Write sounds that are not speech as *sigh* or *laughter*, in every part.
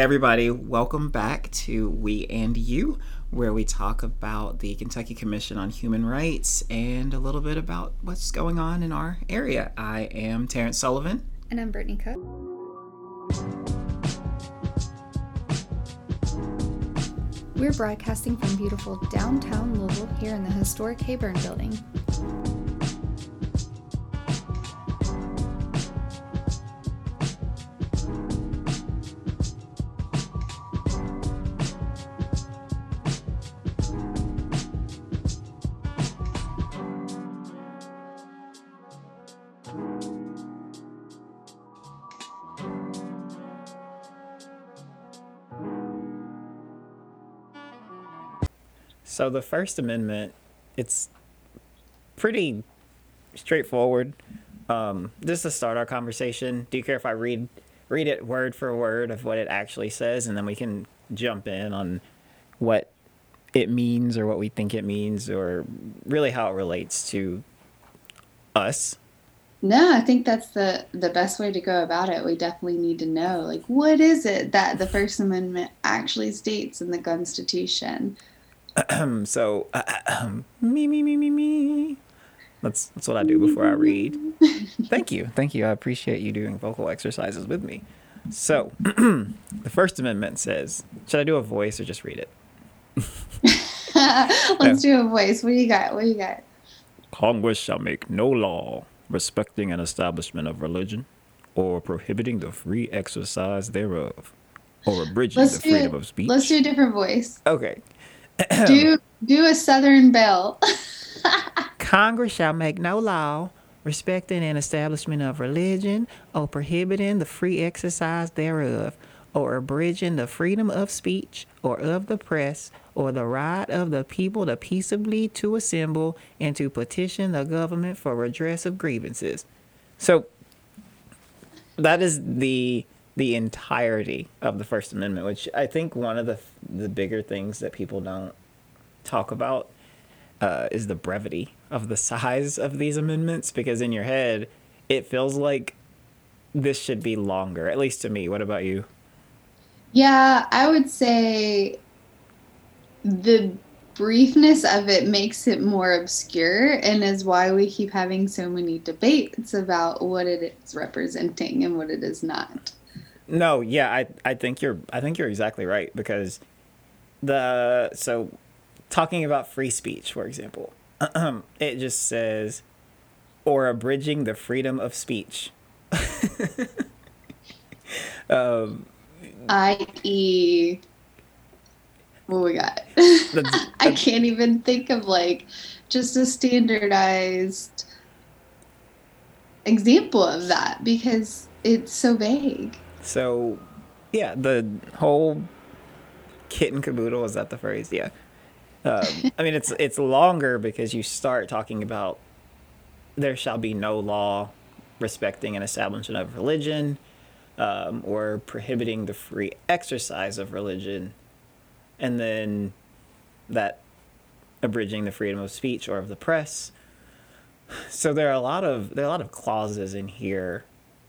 Everybody, welcome back to We and You, where we talk about the Kentucky Commission on Human Rights and a little bit about what's going on in our area. I am Terrance Sullivan. And I'm Brittany Cook. We're broadcasting from beautiful downtown Louisville here in the historic Heyburn building. So the First Amendment, it's pretty straightforward. Um, just to start our conversation, do you care if I read read it word for word of what it actually says, and then we can jump in on what it means or what we think it means, or really how it relates to us? No, I think that's the the best way to go about it. We definitely need to know like what is it that the First Amendment actually states in the Constitution. *clears throat* so *clears throat* me me me me me. That's that's what I do before I read. Thank you, thank you. I appreciate you doing vocal exercises with me. So, *clears throat* the First Amendment says, should I do a voice or just read it? *laughs* Let's do a voice. What do you got? What do you got? Congress shall make no law respecting an establishment of religion or prohibiting the free exercise thereof or abridging Let's the do freedom of speech. let's do a different voice. okay. *clears throat* Do do a Southern belle. *laughs* Congress shall make no law respecting an establishment of religion or prohibiting the free exercise thereof or abridging the freedom of speech or of the press or the right of the people to peaceably to assemble and to petition the government for redress of grievances. So that is the the entirety of the First Amendment, which I think one of the the bigger things that people don't talk about uh, is the brevity of the size of these amendments because in your head it feels like this should be longer at least to me what about you Yeah, I would say the briefness of it makes it more obscure and is why we keep having so many debates about what it is representing and what it is not. No yeah i i think you're i think you're exactly right because the so talking about free speech for example *clears throat* it just says or abridging the freedom of speech *laughs* um i.e., what we got? *laughs* I can't even think of like just a standardized example of that because it's so vague. So, yeah, the whole kit and caboodle is that the phrase? Yeah. Um, *laughs* I mean, it's it's longer because you start talking about there shall be no law respecting an establishment of religion um, or prohibiting the free exercise of religion, and then that abridging the freedom of speech or of the press. So there are a lot of there are a lot of clauses in here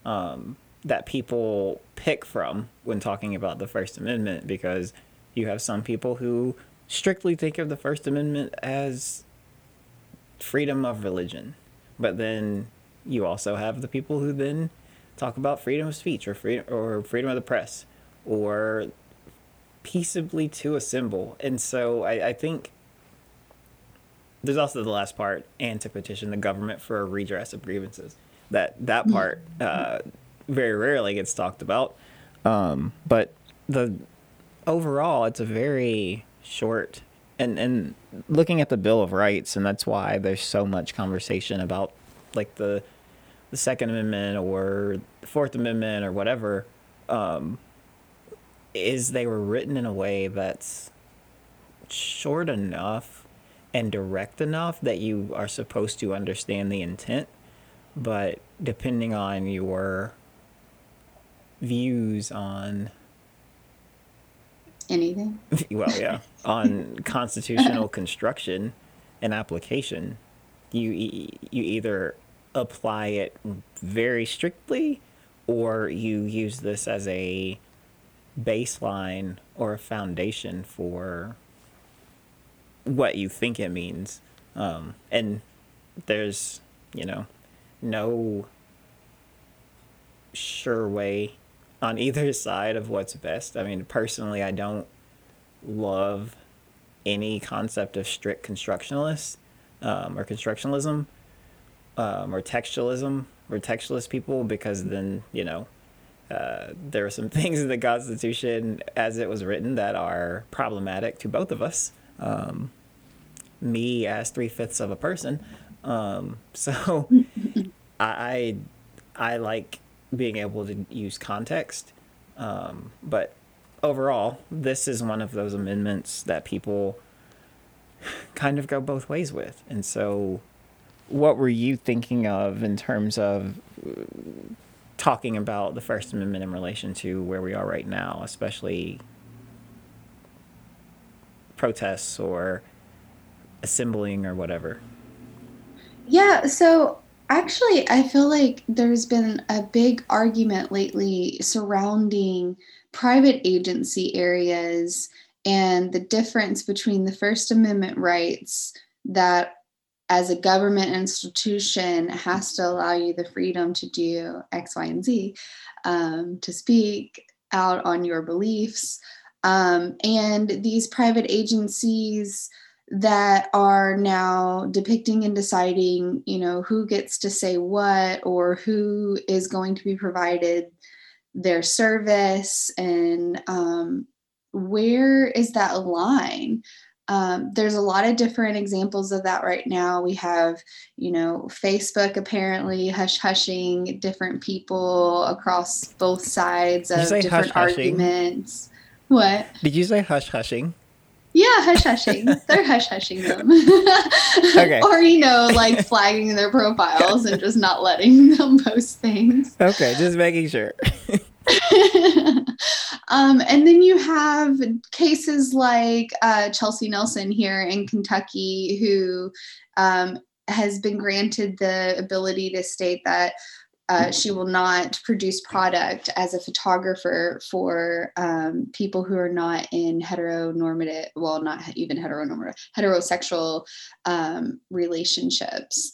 um, that people pick from when talking about the First Amendment because you have some people who strictly think of the First Amendment as freedom of religion, but then you also have the people who then talk about freedom of speech or freedom or freedom of the press or peaceably to assemble. And so I, I think there's also the last part and to petition the government for a redress of grievances. That that part uh, very rarely gets talked about, um, but the overall it's a very short and and looking at the Bill of Rights, and that's why there's so much conversation about like the the Second Amendment or the Fourth Amendment or whatever. Um, is they were written in a way that's short enough and direct enough that you are supposed to understand the intent, but depending on your views on Anything? *laughs* well, yeah, on constitutional *laughs* construction and application, you e- you either apply it very strictly or you use this as a baseline or a foundation for what you think it means. Um, and there's, you know, no sure way on either side of what's best. I mean, personally, I don't love any concept of strict constructionalists um, or constructionalism um, or textualism or textualist people because then, you know, uh, there are some *laughs* things in the Constitution as it was written that are problematic to both of us. Um, me as three fifths of a person. Um, *laughs* so I, I like being able to use context. Um, but overall, this is one of those amendments that people kind of go both ways with. And so, what were you thinking of in terms of uh, talking about the First Amendment in relation to where we are right now, especially protests or assembling or whatever? Yeah, so actually, I feel like there's been a big argument lately surrounding private agency areas and the difference between the First Amendment rights that as a government institution has to allow you the freedom to do X, Y, and Z, um, to speak out on your beliefs. Um, and these private agencies that are now depicting and deciding, you know, who gets to say what or who is going to be provided their service and um, where is that line? Um, there's a lot of different examples of that right now. We have, you know, Facebook apparently hush hushing different people across both sides of different hush arguments. What? Did you say hush hushing? Yeah, hush hushing. *laughs* They're hush hushing them. *laughs* okay. *laughs* Or, you know, like flagging their profiles and just not letting them post things. Okay, just making sure. um, and then you have cases like uh, Chelsey Nelson here in Kentucky, who um, has been granted the ability to state that uh, she will not produce product as a photographer for um, people who are not in heteronormative, well, not even heteronormative, heterosexual um, relationships.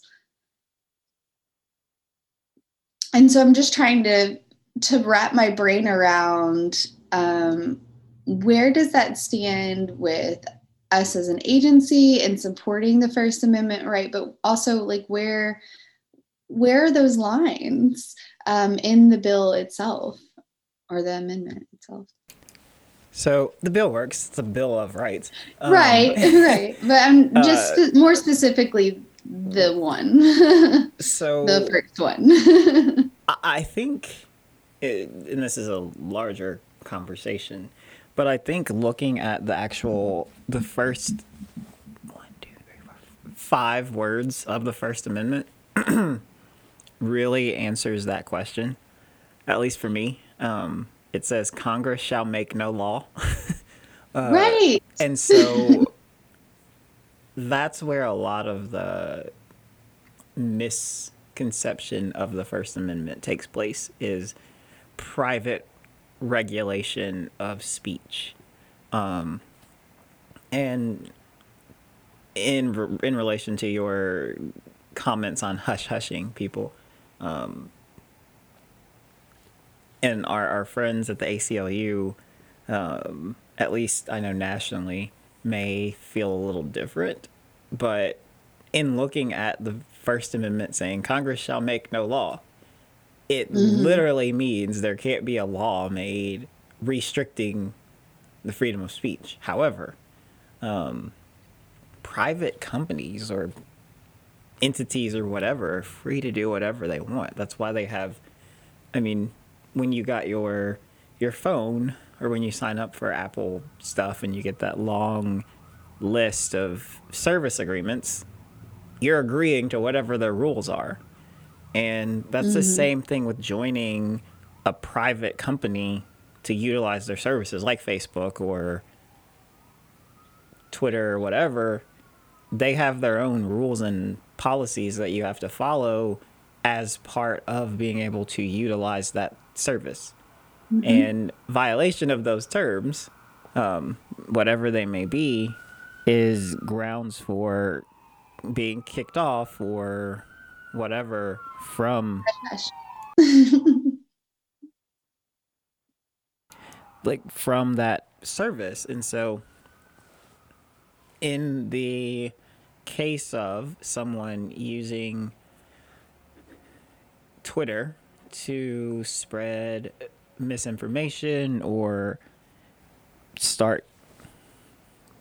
And so I'm just trying to to wrap my brain around um, where does that stand with us as an agency and supporting the First Amendment right, but also like where where are those lines um, in the bill itself or the amendment itself? So the bill works. It's a bill of rights. Um, right, *laughs* right. But I'm *laughs* just uh, more specifically the one. *laughs* so the first one. I think, it, and this is a larger conversation, but I think looking at the actual the first one, two, three, four, five words of the First Amendment *clears throat* really answers that question, at least for me. Um, it says Congress shall make no law. *laughs* uh, right. And *laughs* so that's where a lot of the misconception of the First Amendment takes place is private regulation of speech. Um, and in in relation to your comments on hush hushing people, um, and our, our friends at the ACLU, um, at least I know nationally, may feel a little different. But in looking at the First Amendment saying Congress shall make no law, it mm-hmm. literally means there can't be a law made restricting the freedom of speech. However, um, private companies or entities or whatever are free to do whatever they want. That's why they have I mean, when you got your your phone or when you sign up for Apple stuff and you get that long list of service agreements, you're agreeing to whatever their rules are. And that's mm-hmm. the same thing with joining a private company to utilize their services like Facebook or Twitter or whatever. They have their own rules and policies that you have to follow as part of being able to utilize that service. mm-hmm. and violation of those terms, um, whatever they may be, is grounds for being kicked off or whatever from *laughs* like from that service and so in the case of someone using Twitter to spread misinformation or start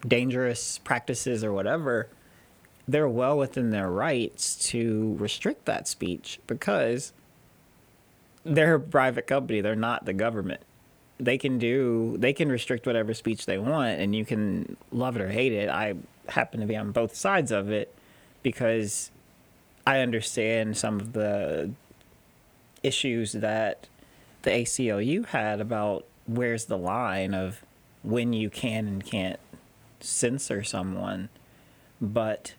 dangerous practices or whatever, they're well within their rights to restrict that speech because they're a private company. They're not the government. They can do, they can restrict whatever speech they want and you can love it or hate it. I happen to be on both sides of it because I understand some of the issues that the ACLU had about where's the line of when you can and can't censor someone. But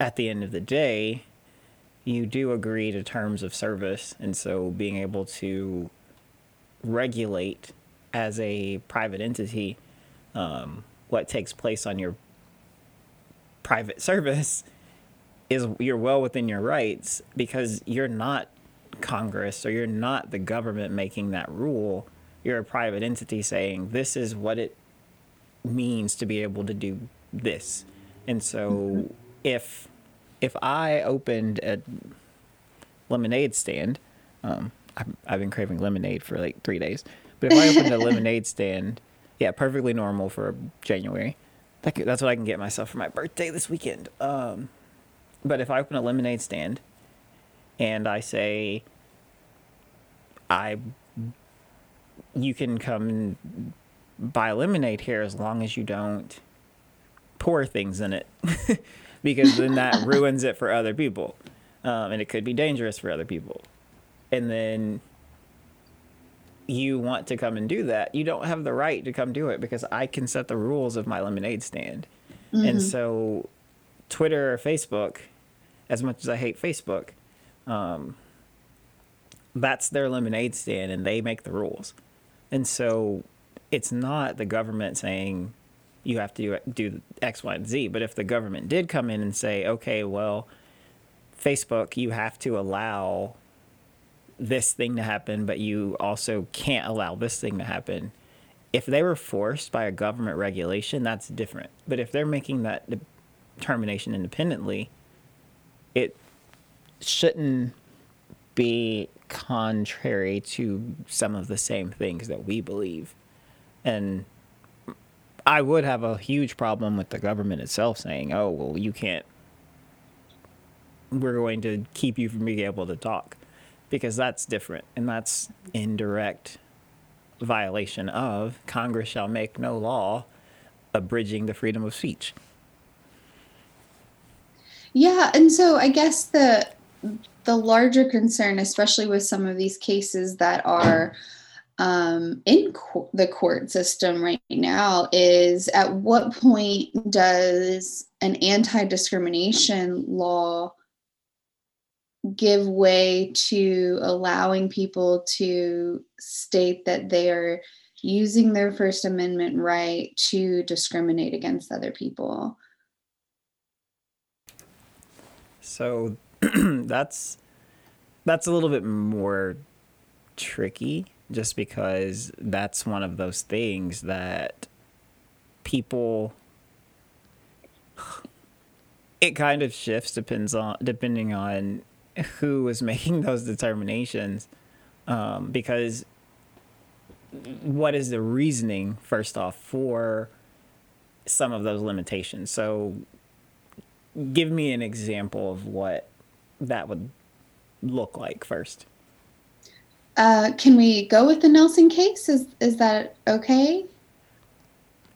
at the end of the day, you do agree to terms of service. And so being able to regulate as a private entity um, what takes place on your private service is you're well within your rights because you're not Congress or you're not the government making that rule. You're a private entity saying this is what it means to be able to do this. And so mm-hmm. if if I opened a lemonade stand, um, I've, I've been craving lemonade for like three days. But if I opened a *laughs* lemonade stand, yeah, perfectly normal for January. That could, that's what I can get myself for my birthday this weekend. Um, but if I open a lemonade stand and I say, I, you can come buy lemonade here as long as you don't pour things in it, *laughs* because then that *laughs* ruins it for other people, um, and it could be dangerous for other people. And then you want to come and do that, you don't have the right to come do it because I can set the rules of my lemonade stand. Mm-hmm. And so, Twitter or Facebook, as much as I hate Facebook, um, that's their lemonade stand and they make the rules. And so, it's not the government saying you have to do X, Y, and Z. But if the government did come in and say, okay, well, Facebook, you have to allow this thing to happen, but you also can't allow this thing to happen. If they were forced by a government regulation, that's different. But if they're making that determination independently, it shouldn't be contrary to some of the same things that we believe. And I would have a huge problem with the government itself saying, oh, well, you can't, we're going to keep you from being able to talk because that's different and that's indirect violation of Congress shall make no law abridging the freedom of speech. Yeah, and so I guess the the larger concern, especially with some of these cases that are um, in co- the court system right now, is at what point does an anti discrimination law give way to allowing people to state that they are using their First Amendment right to discriminate against other people. So *clears throat* that's that's a little bit more tricky just because that's one of those things that people *sighs* it kind of shifts depends on depending on who was *laughs* making those determinations um, because what is the reasoning first off for some of those limitations? So give me an example of what that would look like first. Uh, can we go with the nelson case? Is is that okay?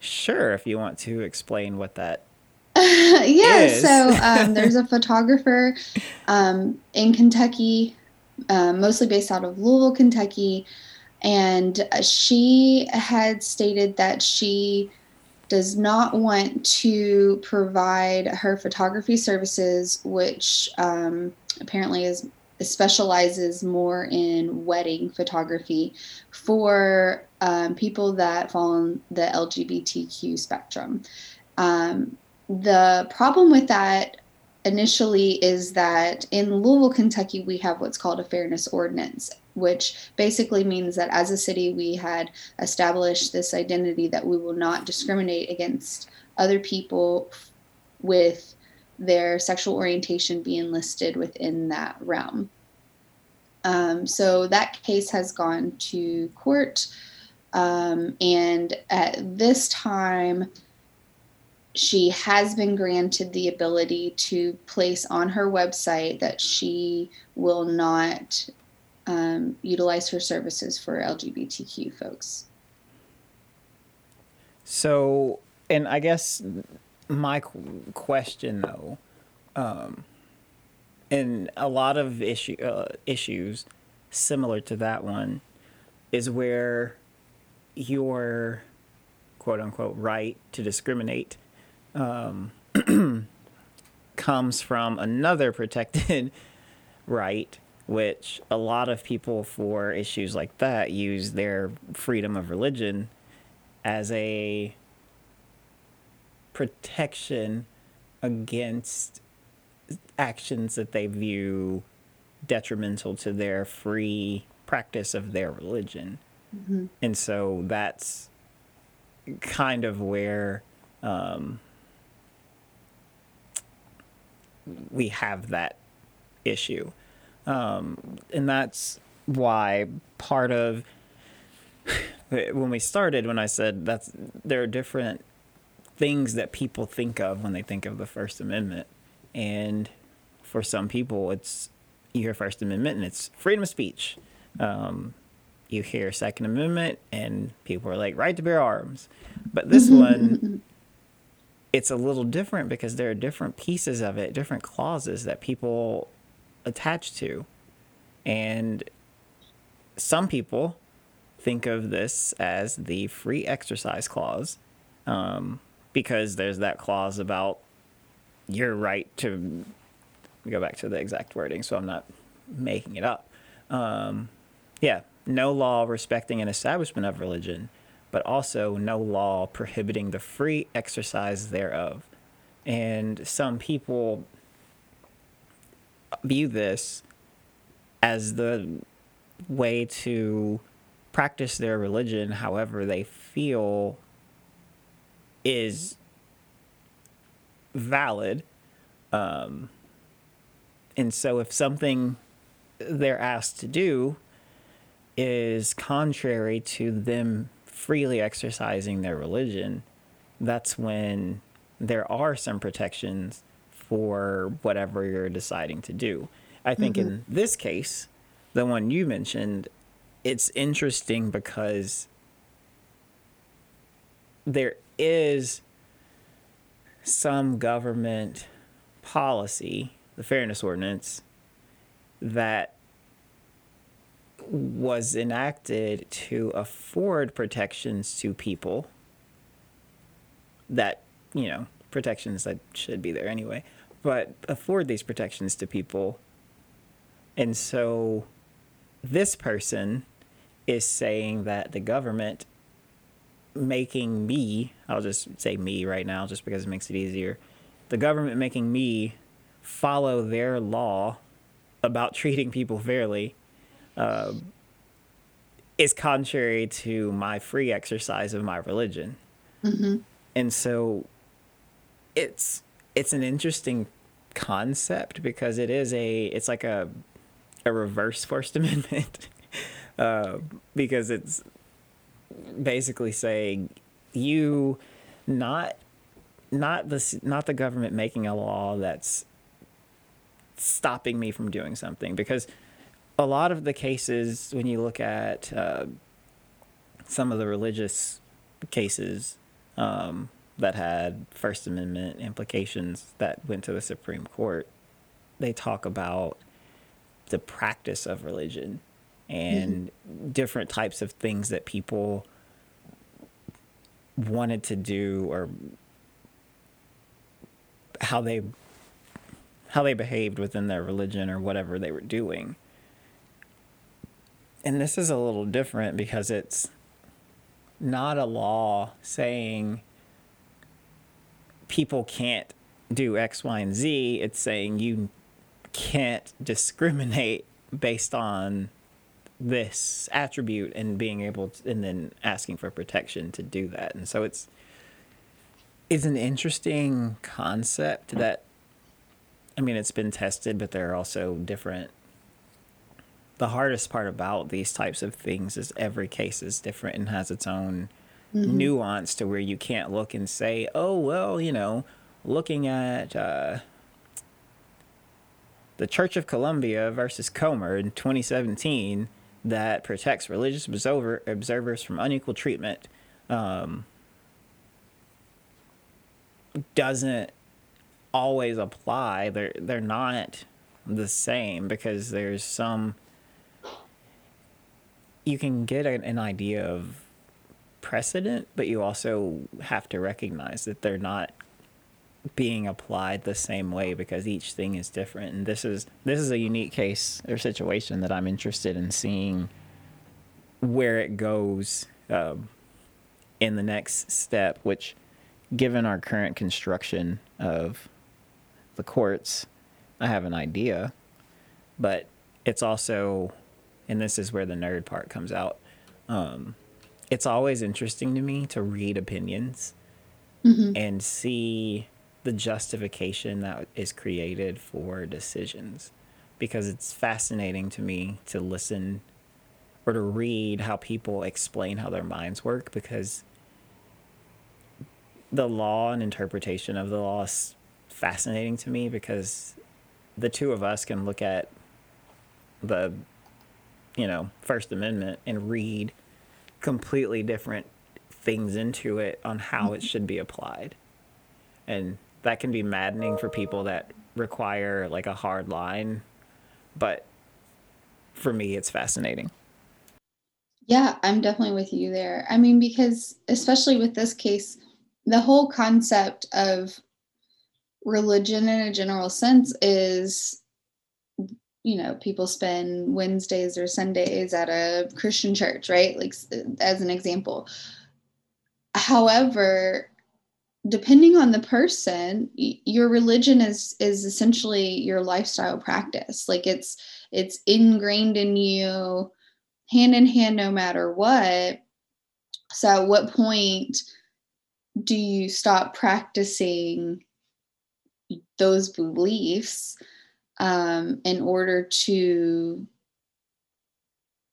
Sure if you want to explain what that *laughs* yeah, so *laughs* um, there's a photographer um, in Kentucky, uh, mostly based out of Louisville, Kentucky, and she had stated that she does not want to provide her photography services, which um, apparently is specializes more in wedding photography for um, people that fall on the LGBTQ spectrum. Um, the problem with that initially is that in Louisville, Kentucky, we have what's called a fairness ordinance, which basically means that as a city, we had established this identity that we will not discriminate against other people with their sexual orientation being listed within that realm. Um, so that case has gone to court. Um, and at this time, she has been granted the ability to place on her website that she will not um, utilize her services for LGBTQ folks. So, and I guess my question though, um, in a lot of issue uh, issues similar to that one, is where your quote unquote right to discriminate um, *clears throat* comes from another protected *laughs* right, which a lot of people for issues like that use their freedom of religion as a protection against actions that they view detrimental to their free practice of their religion. Mm-hmm. And so that's kind of where um, we have that issue. Um, and that's why part of when we started, when I said that's there are different things that people think of when they think of the First Amendment. And for some people, it's you hear First Amendment and it's freedom of speech. Um, you hear Second Amendment and people are like right to bear arms. But this one, *laughs* it's a little different because there are different pieces of it, different clauses that people attach to. And some people think of this as the free exercise clause. Um, because there's that clause about your right to go back to the exact wording, so I'm not making it up. Um, yeah, no law respecting an establishment of religion, but also no law prohibiting the free exercise thereof. And some people view this as the way to practice their religion however they feel is valid. Um, and so if something they're asked to do is contrary to them freely exercising their religion, that's when there are some protections for whatever you're deciding to do. I think mm-hmm. in this case, the one you mentioned, it's interesting because there is some government policy, the Fairness Ordinance, that was enacted to afford protections to people that, you know, protections that should be there anyway, but afford these protections to people. And so this person is saying that the government making me, I'll just say me right now, just because it makes it easier, the government making me follow their law about *laughs* treating people fairly uh, is contrary to my free exercise of my religion. Mm-hmm. And so it's it's an interesting concept because it is a it's like a a reverse First *laughs* Amendment uh, because it's basically saying you not not the not the government making a law that's stopping me from doing something because a lot of the cases when you look at uh, some of the religious cases um, that had First Amendment implications that went to the Supreme Court, they talk about the practice of religion and mm-hmm. different types of things that people wanted to do or how they how they behaved within their religion or whatever they were doing. And this is a little different because it's not a law saying people can't do X, Y, and Z. It's saying you can't discriminate based on this attribute and being able to, and then asking for protection to do that. And so it's it's an interesting concept that I mean it's been tested, but there are also different the hardest part about these types of things is every case is different and has its own mm-hmm. nuance to where you can't look and say, oh, well, you know, looking at uh, the Church of Columbia versus Comer in 2017 that protects religious observer, observers from unequal treatment um, doesn't always apply. They're they're not the same because there's some you can get an, idea of precedent, but you also have to recognize that they're not being applied the same way because each thing is different. And this is this is a unique case or situation that I'm interested in seeing where it goes um, in the next step which given our current construction of the courts I have an idea but it's also and this is where the nerd part comes out. Um, it's always interesting to me to read opinions mm-hmm. and see the justification that is created for decisions because it's fascinating to me to listen or to read how people explain how their minds work because the law and interpretation of the law is fascinating to me because the two of us can look at the you know, First Amendment and read completely different things into it on how it should be applied. And that can be maddening for people that require like a hard line, but for me, it's fascinating. Yeah, I'm definitely with you there. I mean, because especially with this case, the whole concept of religion in a general sense is you know people spend wednesdays or sundays at a christian church right? Like as an example. However depending on the person your religion is is essentially your lifestyle practice. Like it's it's ingrained in you hand in hand no matter what. So at what point do you stop practicing those beliefs um, in order to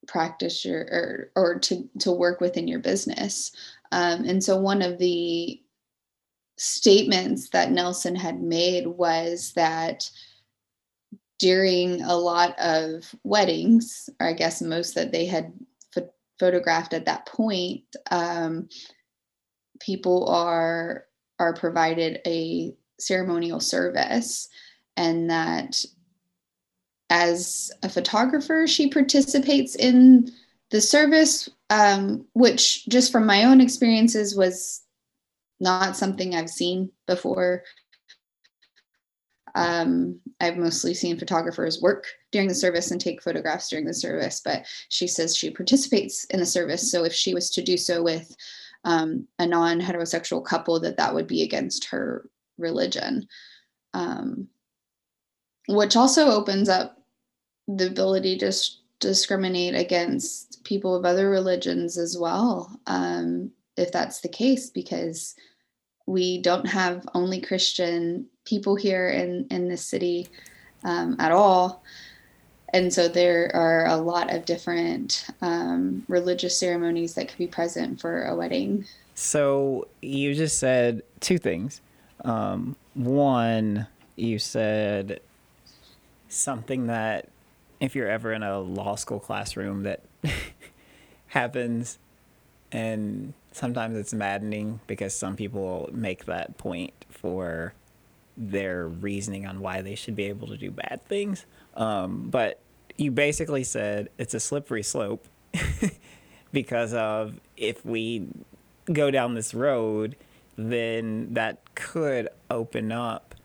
practice your or, or to to work within your business. Um, and so one of the statements that nelson had made was that during a lot of weddings or i guess most that they had ph- photographed at that point um, people are are provided a ceremonial service and that as a photographer, she participates in the service, um, which just from my own experiences was not something I've seen before. Um, I've mostly seen photographers work during the service and take photographs during the service, but she says she participates in the service. So if she was to do so with um, a non heterosexual couple, that that would be against her religion. Um, which also opens up the ability to discriminate against people of other religions as well, um, if that's the case, because we don't have only Christian people here in in this city um, at all. And so there are a lot of different um, religious ceremonies that could be present for a wedding. So you just said two things. Um, one, you said something that if you're ever in a law school classroom that *laughs* happens and sometimes it's maddening because some people make that point for their reasoning on why they should be able to do bad things. Um, but you basically said it's a slippery slope *laughs* because of if we go down this road then that could open up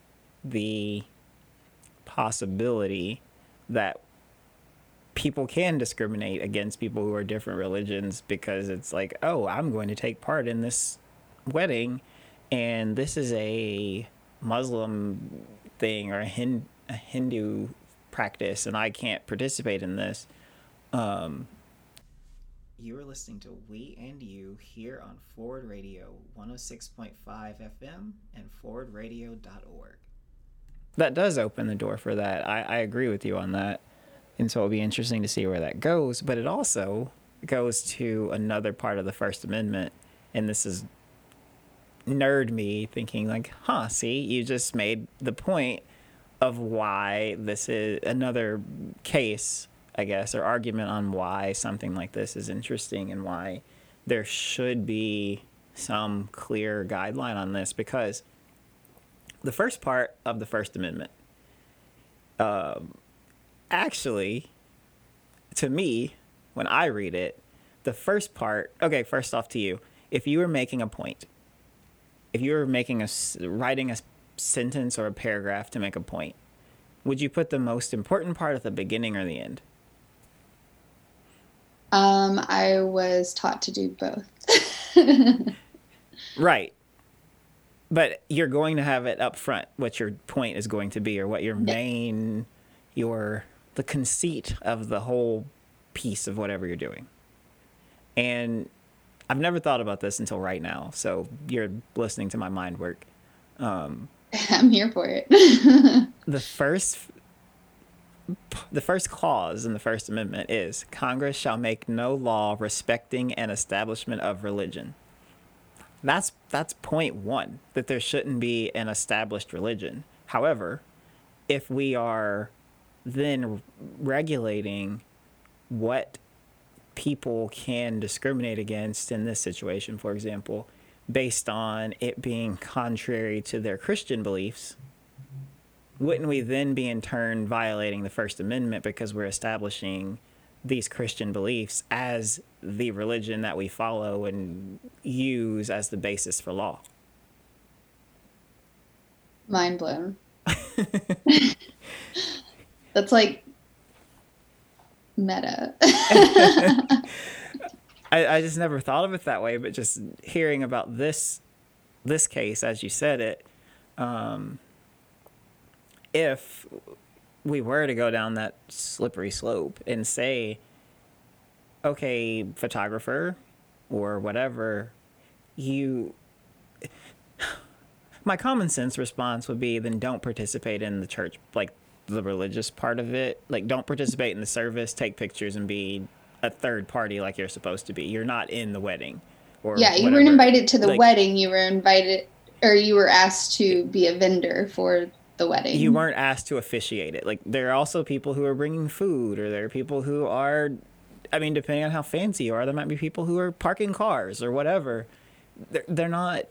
the possibility that people can discriminate against people who are different religions because it's like, oh, I'm going to take part in this wedding, and this is a Muslim thing or a, Hin- a Hindu practice, and I can't participate in this. Um, you are listening to We and You here on Forward Radio 106.5 FM and forwardradio.org. That does open the door for that. I, I agree with you on that. And so it'll be interesting to see where that goes. But it also goes to another part of the First Amendment. And this is nerd me thinking, like, huh, see, you just made the point of why this is another case, I guess, or argument on why something like this is interesting and why there should be some clear guideline on this because the first part of the First Amendment, uh, actually, to me, when I read it, the first part, okay, first off to you, if you were making a point, if you were making a, writing a sentence or a paragraph to make a point, would you put the most important part at the beginning or the end? Um, I was taught to do both. *laughs* right. But you're going to have it up front what your point is going to be or what your yeah. main your the conceit of the whole piece of whatever you're doing. And I've never thought about this until right now. So you're listening to my mind work. Um, *laughs* I'm here for it. *laughs* the first the first clause in the First Amendment is Congress shall make no law respecting an establishment of religion. That's that's point one, that there shouldn't be an established religion. However, if we are then regulating what people can discriminate against in this situation, for example, based on it being contrary to their Christian beliefs, wouldn't we then be in turn violating the First Amendment because we're establishing these Christian beliefs as the religion that we follow and use as the basis for law? Mind blown. *laughs* That's like meta. *laughs* I, I just never thought of it that way, but just hearing about this this case as you said it, um, if we were to go down that slippery slope and say, okay, photographer or whatever, you *sighs* my common sense response would be then don't participate in the church like the religious part of it like don't participate in the service take pictures and be a third party like you're supposed to be. You're not in the wedding. Or yeah, you weren't invited to the like, wedding. You were invited, or you were asked to be a vendor for the wedding. You weren't asked to officiate it. Like there are also people who are bringing food, or there are people who are. I mean, depending on how fancy you are, there might be people who are parking cars or whatever. They're, they're not.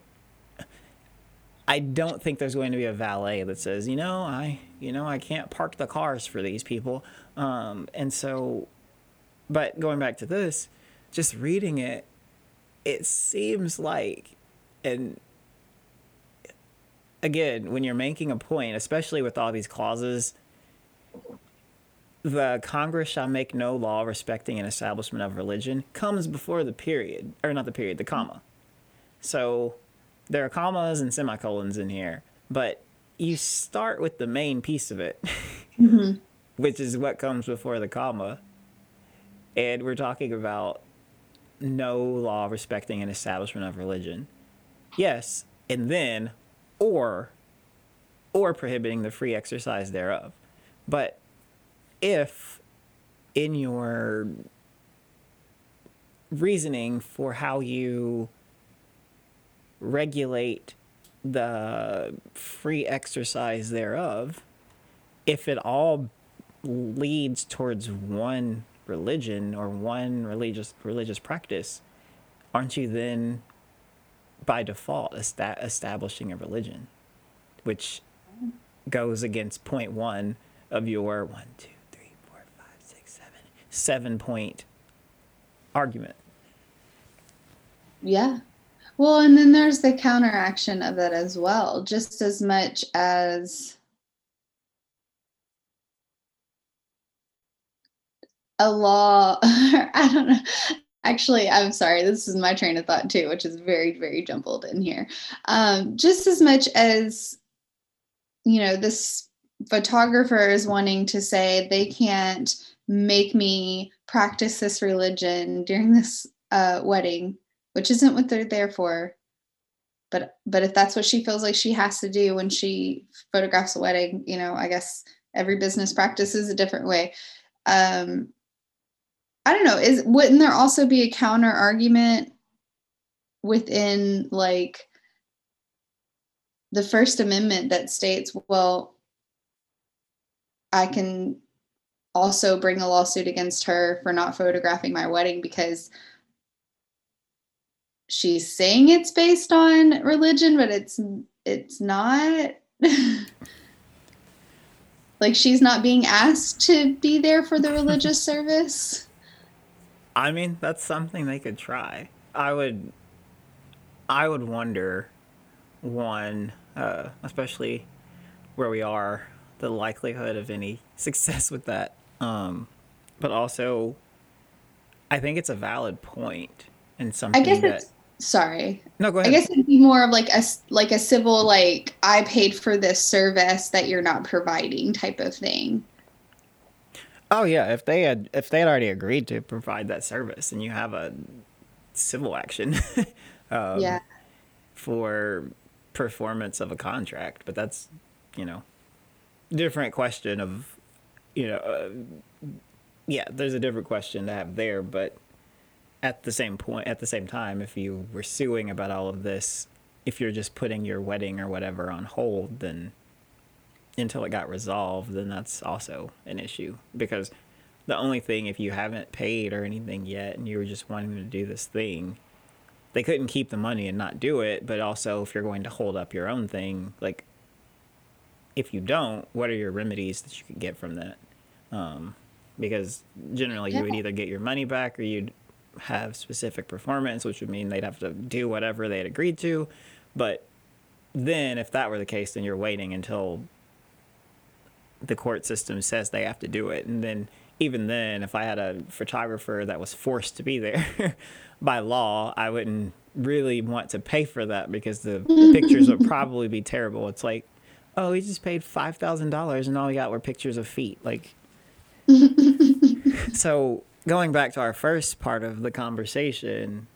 I don't think there's going to be a valet that says, you know, I, you know, I can't park the cars for these people. Um, and so but going back to this, just reading it, it seems like, and again, when you're making a point, especially with all these clauses, the Congress shall make no law respecting an establishment of religion comes before the period, or not the period, the comma. So there are commas and semicolons in here, but you start with the main piece of it, mm-hmm. *laughs* which is what comes before the comma and we're talking about no law respecting an establishment of religion. Yes, and then or or prohibiting the free exercise thereof. But if in your reasoning for how you regulate the free exercise thereof, if it all leads towards one religion or one religious religious practice, aren't you then by default est- establishing a religion, which goes against point one of your one, two, three, four, five, six, seven, seven point argument. Yeah. Well, and then there's the counteraction of that as well, just as much as a law, *laughs* I don't know, actually i'm sorry this is my train of thought too which is very very jumbled in here. Um, just as much as you know this photographer is wanting to say they can't make me practice this religion during this uh, wedding which isn't what they're there for. But but if that's what she feels like she has to do when she photographs a wedding you know i guess every business practice is a different way. Um i don't know is wouldn't there also be a counter argument within like the first amendment that states well i can also bring a lawsuit against her for not photographing my wedding because she's saying it's based on religion but it's it's not? *laughs* Like she's not being asked to be there for the religious service I mean, that's something they could try. I would I would wonder one, uh, especially where we are, the likelihood of any *laughs* success with that. Um, but also I think it's a valid point. point and something i guess that it's sorry No, go ahead. i guess it'd be more of like a like a civil like i paid for this service that you're not providing type of thing Oh yeah, if they had if they had already agreed to provide that service and you have a civil action *laughs* um, yeah. for performance of a contract, but that's you know different question of you know uh, yeah, there's a different question to have there, but at the same point at the same time if you were suing about all of this, if you're just putting your wedding or whatever on hold, then until it got resolved, then that's also an issue because the only thing if you haven't paid or anything yet and you were just wanting to do this thing, they couldn't keep the money and not do it, but also if you're going to hold up your own thing, like if you don't, what are your remedies that you could get from that? Um, because generally you would either get your money back or you'd have specific performance, which would mean they'd have to do whatever they had agreed to. But then, if that were the case, then you're waiting until the court system says they have to do it. And then, even then, if I had a photographer that was forced to be there *laughs* by law, I wouldn't really want to pay for that because the pictures would *laughs* probably be terrible. It's like, oh, we just paid $5,000 and all we got were pictures of feet. Like, *laughs* so going back to our first part of the conversation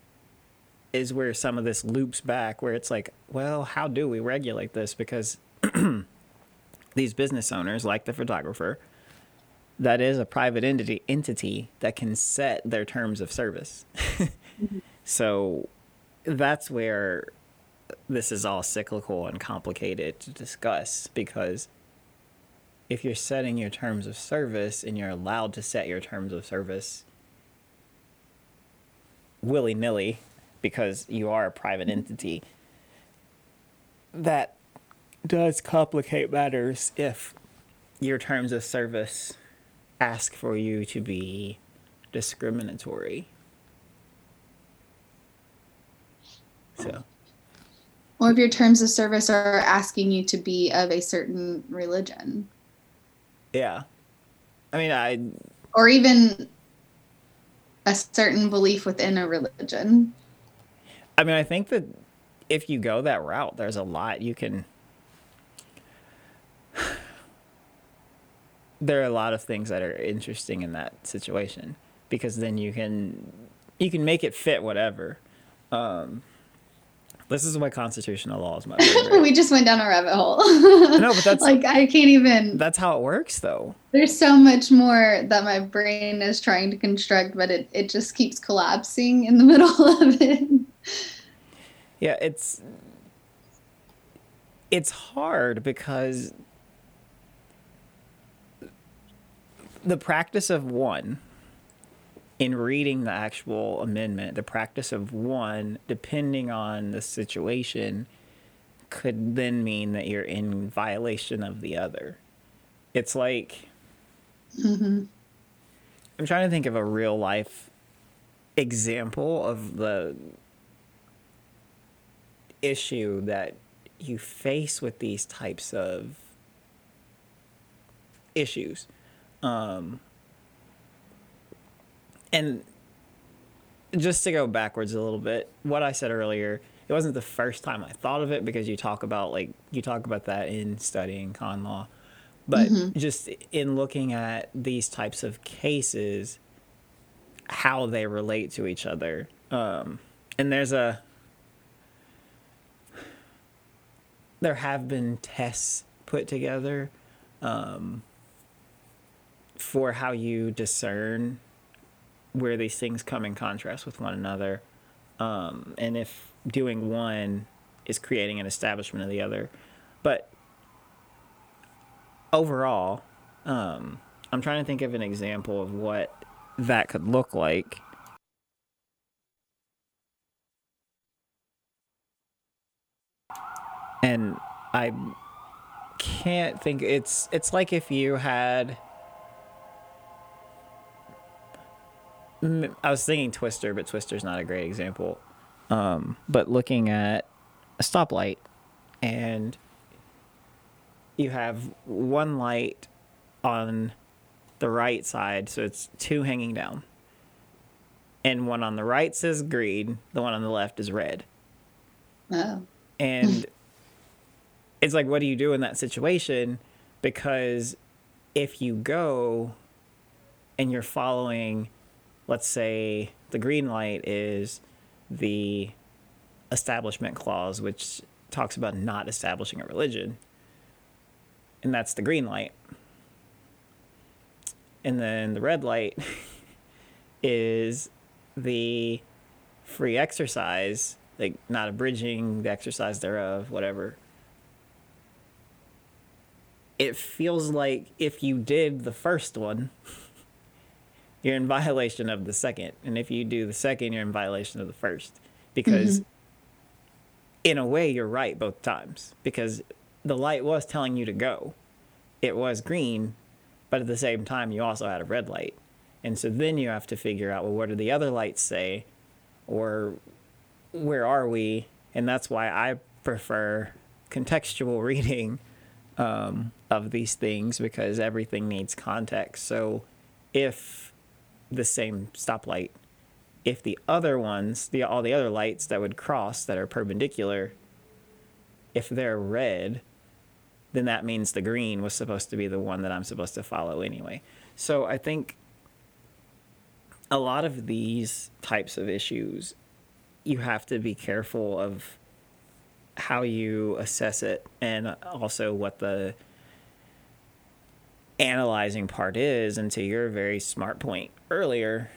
is where some of this loops back where it's like well how do we regulate this because *clears throat* these business owners like the photographer that is a private entity entity that can set their terms of service. *laughs* So that's where this is all cyclical and complicated to discuss because if you're setting your terms of service and you're allowed to set your terms of service willy nilly because you are a private entity, that does complicate matters if your terms of service ask for you to be discriminatory. So, or if your terms of service are asking you to be of a certain religion yeah. I mean, I or even a certain belief within a religion I mean, I think that if you go that route, there's a lot you can. There are a lot of things that are interesting in that situation because then you can you can make it fit whatever. Um, this is why constitutional law is my favorite. *laughs* we just went down a rabbit hole *laughs* No, but that's- like i can't even That's how it works, though. there's so much more that my brain is trying to construct but it, it just keeps collapsing in the *laughs* middle of it Yeah, it's it's hard because the practice of one in reading the actual amendment, the practice of one, depending on the situation, could then mean that you're in violation of the other. It's like Mhm. I'm trying to think of a real life example of the issue that you face with these types of issues. Um, and just to go backwards a little bit, what I said earlier, it wasn't the first time I thought of it because you talk about like you talk about that in studying con law. But mm-hmm. just in looking at these types of cases, how they relate to each other. Um, and there's a there have been tests put together um, for how you discern where these things come in contrast with one another, um, and if doing one is creating an establishment of the other. But overall, um, I'm trying to think of an example of what that could look like. And I can't think it's it's like if you had I was thinking Twister, but Twister's not a great example. Um, but looking at a stoplight, and you have one light on the right side, so it's two hanging down. And one on the right says green, the one on the left is red. Oh. And *laughs* it's like, what do you do in that situation? Because if you go and you're following let's say the green light is the establishment clause, which talks about not establishing a religion, and that's the green light. And then the red light *laughs* is the free exercise, like not abridging the exercise thereof, whatever. It feels like if you did the first one, *laughs* you're in violation of the second. And if you do the second, you're in violation of the first. Because mm-hmm. in a way, you're right both times. Because the light was telling you to go, it was green, but at the same time, you also had a red light. And so then you have to figure out well, what do the other lights say? Or where are we? And that's why I prefer contextual *laughs* reading um, of these things because everything needs context. So if the same stoplight. If the other ones, the all the other lights that would cross that are perpendicular, if they're red, then that means the green was supposed to be the one that I'm supposed to follow anyway. So I think a lot of these types of issues, you have to be careful of how you assess it and also what the analyzing part is and to your very smart point earlier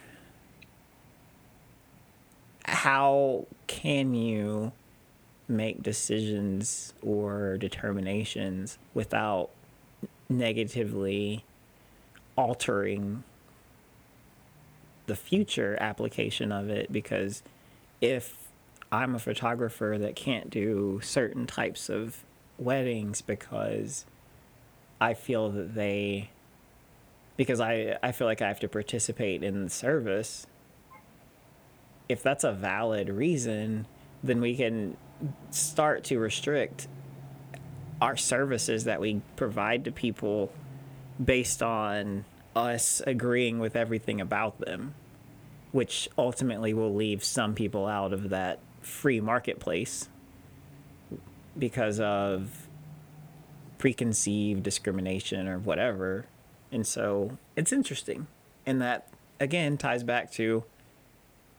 how can you make decisions or determinations without negatively altering the future application of it? Because if I'm a photographer that can't do certain types of weddings because I feel that they because I I feel like I have to participate in the service. If that's a valid reason, then we can start to restrict our services that we provide to people based on us agreeing with everything about them, which ultimately will leave some people out of that free marketplace because of preconceived discrimination or whatever. And so it's interesting. And that, again, ties back to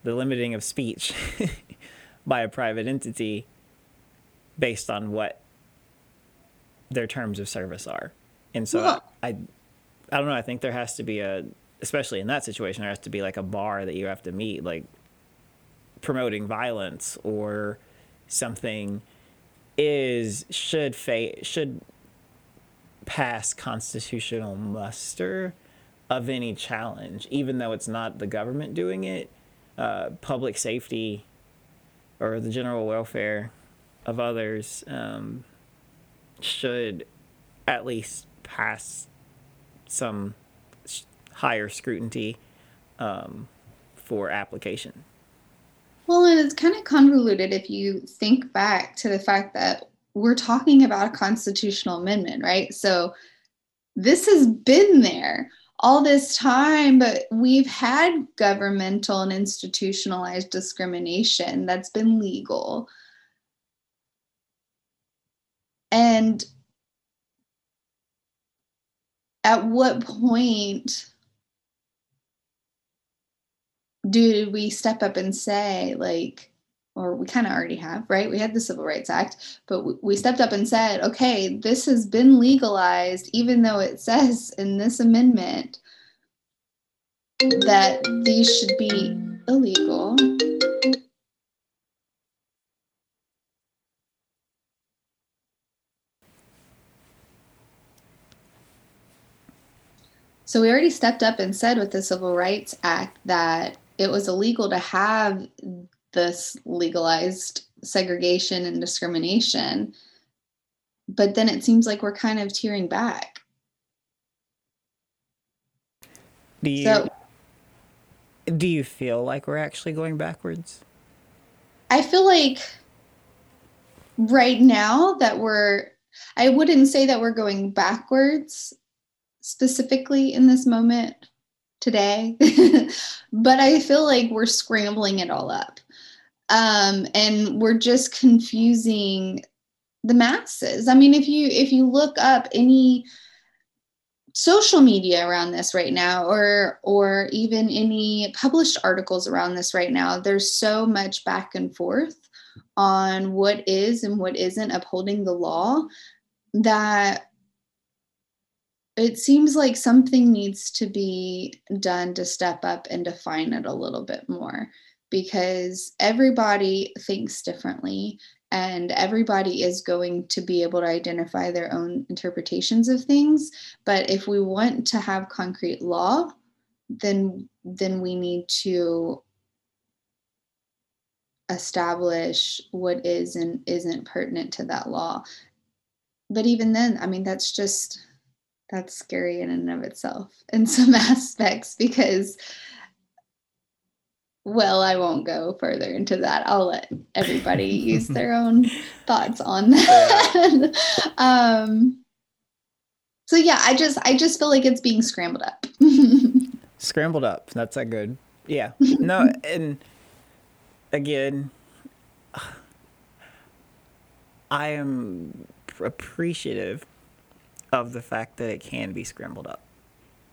the limiting of speech *laughs* by a private entity based on what their terms of service are. And so well, I, I don't know. I think there has to be a, especially in that situation, there has to be like a bar that you have to meet, like promoting violence or something is should fa- should pass constitutional muster of any challenge, even though it's not the government doing it. Uh, public safety or the general welfare of others um, should at least pass some higher scrutiny um, for application. Well, and it's kind of convoluted if you think back to the fact that we're talking about a constitutional amendment, right? So this has been there all this time, but we've had governmental and institutionalized discrimination that's been legal. And at what point do we step up and say, like, or we kind of already have, right? We had the Civil Rights Act, but we stepped up and said, okay, this has been legalized, even though it says in this amendment that these should be illegal. So we already stepped up and said with the Civil Rights Act that it was illegal to have this legalized segregation and discrimination. But then it seems like we're kind of tearing back. Do you so, do you feel like we're actually going backwards? I feel like right now that we're I wouldn't say that we're going backwards specifically in this moment today, *laughs* but I feel like we're scrambling it all up. Um, and we're just confusing the masses. I mean, if you if you look up any social media around this right now or or even any published articles around this right now there's so much back and forth on what is and what isn't upholding the law that it seems like something needs to be done to step up and define it a little bit more because everybody thinks differently and everybody is going to be able to identify their own interpretations of things. But if we want to have concrete law then then we need to establish what is and isn't pertinent to that law. But even then i mean that's just that's scary in and of itself in *laughs* some aspects because well i won't go further into that. I'll let everybody use *laughs* their own thoughts on that. *laughs* Um so yeah i just i just feel like it's being scrambled up. *laughs* Scrambled up. That's a good yeah. No and again i am appreciative of the fact that it can be scrambled up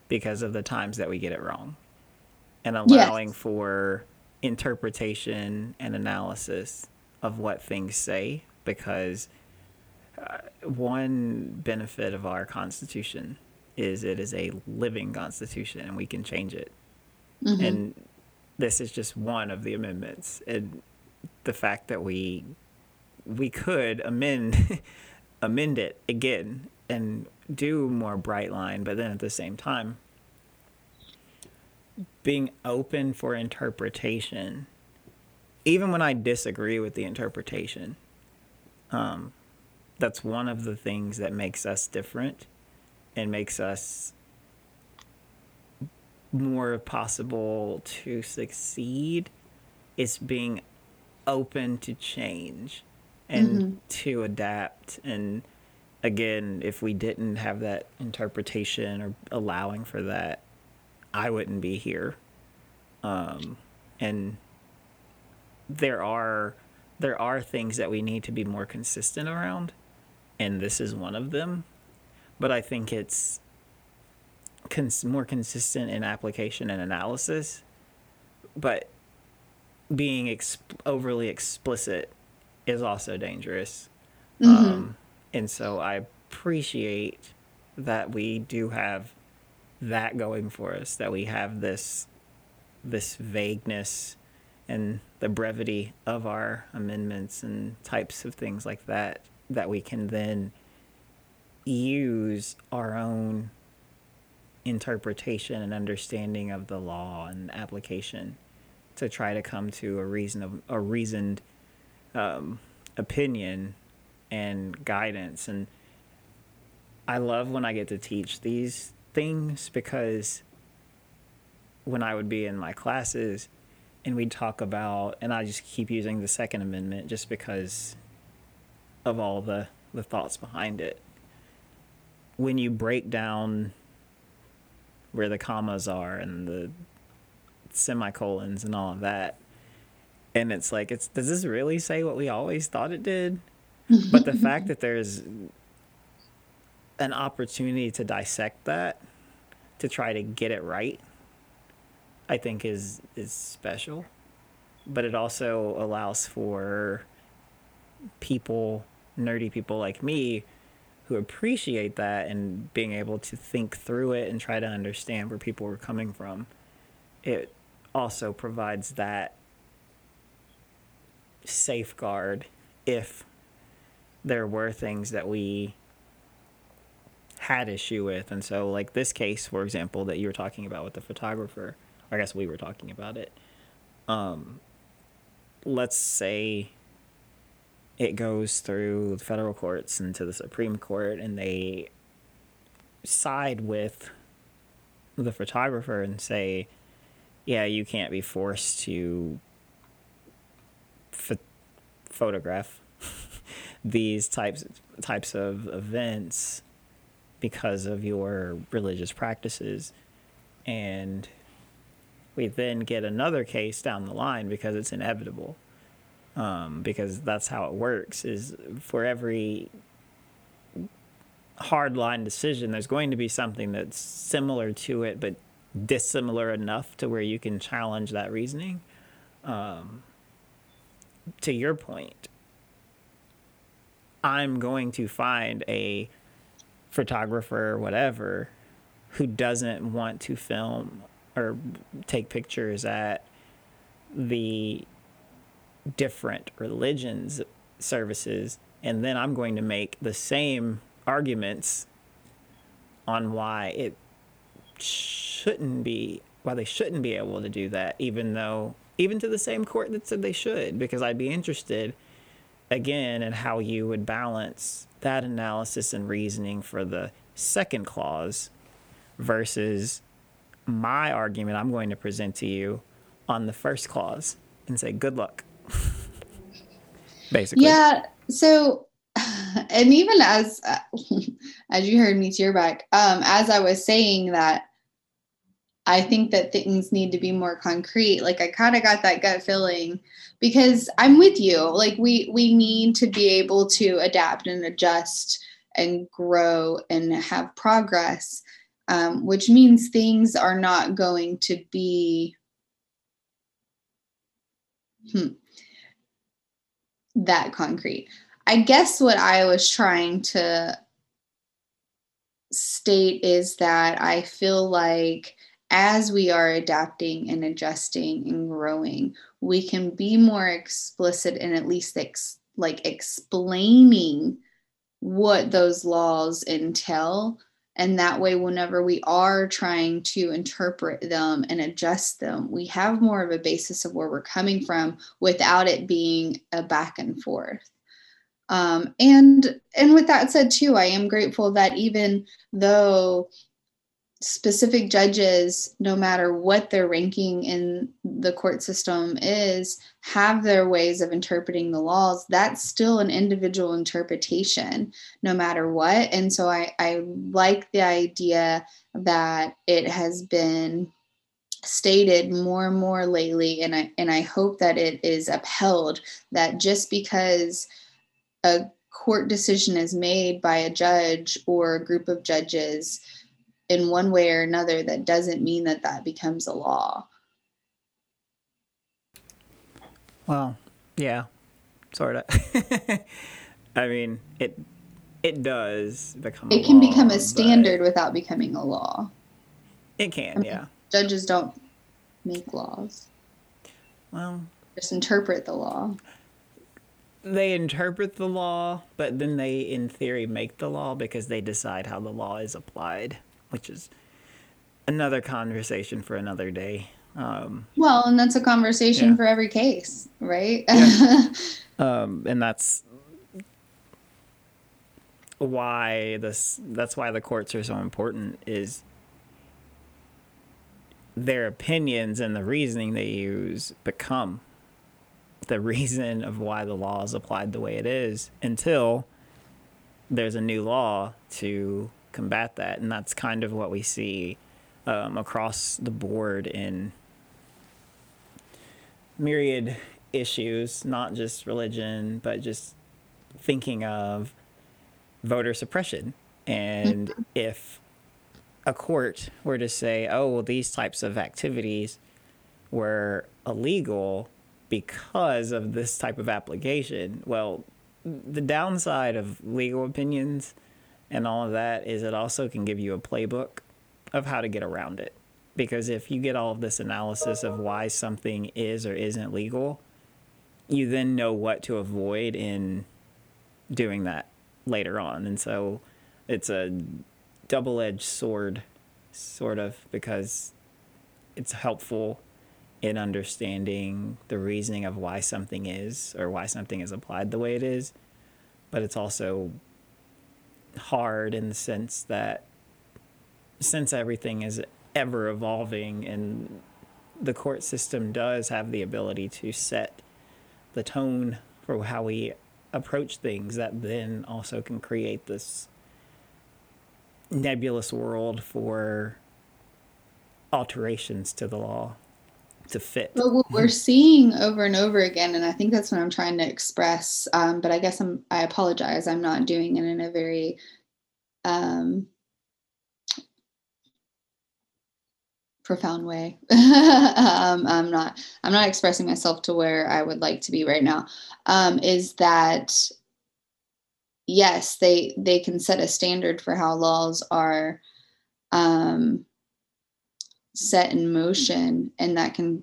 because of the times that we get it wrong and allowing yes. for interpretation and analysis of what things say because uh, one benefit of our constitution is it is a living constitution and we can change it mm-hmm. and this is just one of the amendments and the fact that we we could amend *laughs* amend it again and do more bright line, but then at the same time, being open for interpretation, even when I disagree with the interpretation, um, that's one of the things that makes us different and makes us more possible to succeed is being open to change and mm-hmm. to adapt and again, if we didn't have that interpretation or allowing for that, I wouldn't be here. Um, and there are there are things that we need to be more consistent around, and this is one of them. But I think it's cons- more consistent in application and analysis, but being exp- overly explicit is also dangerous. Mm-hmm. Um, and so I appreciate that we do have that going for us, that we have this this vagueness and the brevity of our amendments and types of things like that that we can then use our own interpretation and understanding of the law and application to try to come to a reason a reasoned um, opinion and guidance. And I love when I get to teach these things because when I would be in my classes and we'd talk about, and I just keep using the Second Amendment just because of all the, the thoughts behind it. When you break down where the commas are and the semicolons and all of that. And it's like, it's does this really say what we always thought it did? but the *laughs* fact that there's an opportunity to dissect that, to try to get it right, I think is is special. But it also allows for people, nerdy people like me, who appreciate that and being able to think through it and try to understand where people were coming from. It also provides that safeguard if there were things that we had issue with. And so, like this case, for example, that you were talking about with the photographer, I guess we were talking about it. Um, let's say it goes through the federal courts and to the Supreme Court, and they side with the photographer and say, yeah, you can't be forced to ph- photograph *laughs* these types types of events because of your religious practices. And we then get another case down the line because it's inevitable um, because that's how it works is for every hard line decision there's going to be something that's similar to it but dissimilar enough to where you can challenge that reasoning. Um, to your point i'm going to find a photographer or whatever who doesn't want to film or take pictures at the different religions services and then I'm going to make the same arguments on why it shouldn't be why they shouldn't be able to do that even though even to the same court that said they should because I'd be interested again in how you would balance that analysis and reasoning for the second clause versus my argument I'm going to present to you on the first clause and say good luck *laughs* basically Yeah. So, and even as *laughs* as you heard me tear back, um, as I was saying that, I think that things need to be more concrete. Like I kind of got that gut feeling because I'm with you. Like we we need to be able to adapt and adjust and grow and have progress, um, which means things are not going to be. Hmm that concrete. I guess what I was trying to state is that I feel like as we are adapting and adjusting and growing, we can be more explicit and at least ex- like explaining what those laws entail. And that way, whenever we are trying to interpret them and adjust them, we have more of a basis of where we're coming from without it being a back and forth. Um, and and with that said, too, I am grateful that even though specific judges, no matter what their ranking in the court system is, have their ways of interpreting the laws, that's still an individual interpretation, no matter what. And so I, I like the idea that it has been stated more and more lately, and I and I hope that it is upheld that just because a court decision is made by a judge or a group of judges in one way or another, that doesn't mean that that becomes a law. Well, yeah, sort of. *laughs* I mean, it it does become. It can law, become a standard without becoming a law. It can, yeah. Judges don't make laws; Well, just interpret the law. they interpret the law, but then they, in theory, make the law because they decide how the law is applied, which is another conversation for another day. Um, Well, and that's a conversation Yeah. for every case, right? *laughs* um, and that's why this that's why the courts are so important is their opinions and the reasoning they use become the *laughs* reason of why the law is applied the way it is until there's a new law to combat that and that's kind of what we see um, across the board in myriad issues, not just religion, but just thinking of voter suppression. And if a court were to say, oh, well, these types of activities were illegal because of this type of application, well, the downside of legal opinions and all of that is it also can give you a playbook of how to get around it. Because if you get all of this analysis of why something is or isn't legal, you then know what to avoid in doing that later on. And so it's a double edged sword, sort of, because it's helpful in understanding the reasoning of why something is or why something is applied the way it is. But it's also hard in the sense that since everything is ever evolving and the court system does have the ability to set the tone for how we approach things that then also can create this nebulous world for alterations to the law to fit. But what we're *laughs* seeing over and over again, and I think that's what I'm trying to express. Um, but I guess I'm I apologize. I'm not doing it in a very um, profound way. *laughs* um, I'm not I'm not expressing myself to where I would like to be right now. Um, is that yes, they they can set a standard for how laws are um, set in motion, and that can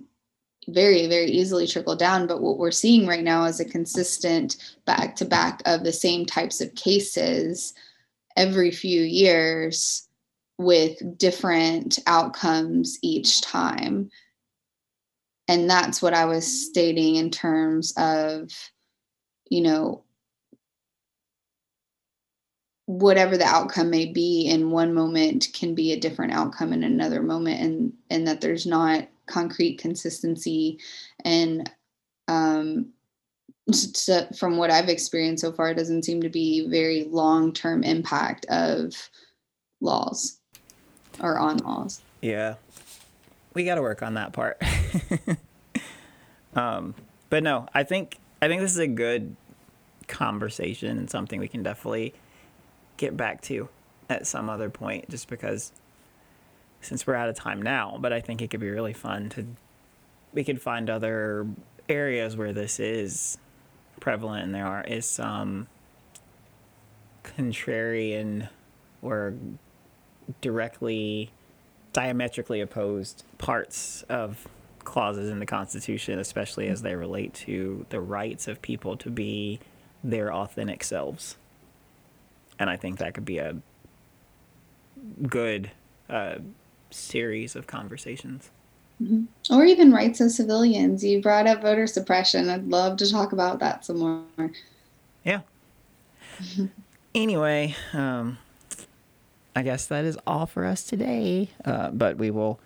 very very easily trickle down. But what we're seeing right now is a consistent back to back of the same types of cases every few years with different outcomes each time. And that's what I was stating in terms of, you know, whatever the outcome may be in one moment can be a different outcome in another moment and and that there's not concrete consistency and um so from what i've experienced so far it doesn't seem to be very long term impact of laws or on laws. Yeah. We got to work on that part. *laughs* um, but no, I think I think this is a good conversation and something we can definitely get back to at some other point just because since we're out of time now, but I think it could be really fun to we could find other areas where this is prevalent and there are is some contrarian or directly diametrically opposed parts of clauses in the Constitution, especially as they relate to the rights of people to be their authentic selves. And I think that could be a good uh, series of conversations. Mm-hmm. Or even rights of civilians. You brought up voter suppression. I'd love to talk about that some more. Yeah. *laughs* anyway, um, I guess that is all for us today. Uh, but we will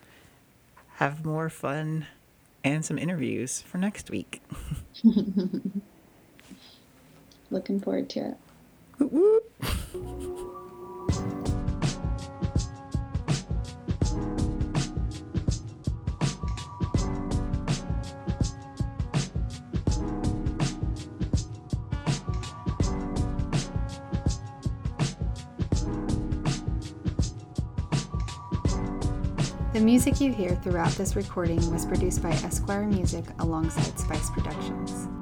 have more fun and some interviews for next week. *laughs* Looking forward to it. The music you hear throughout this recording was produced by Esquire Music alongside Spice Productions.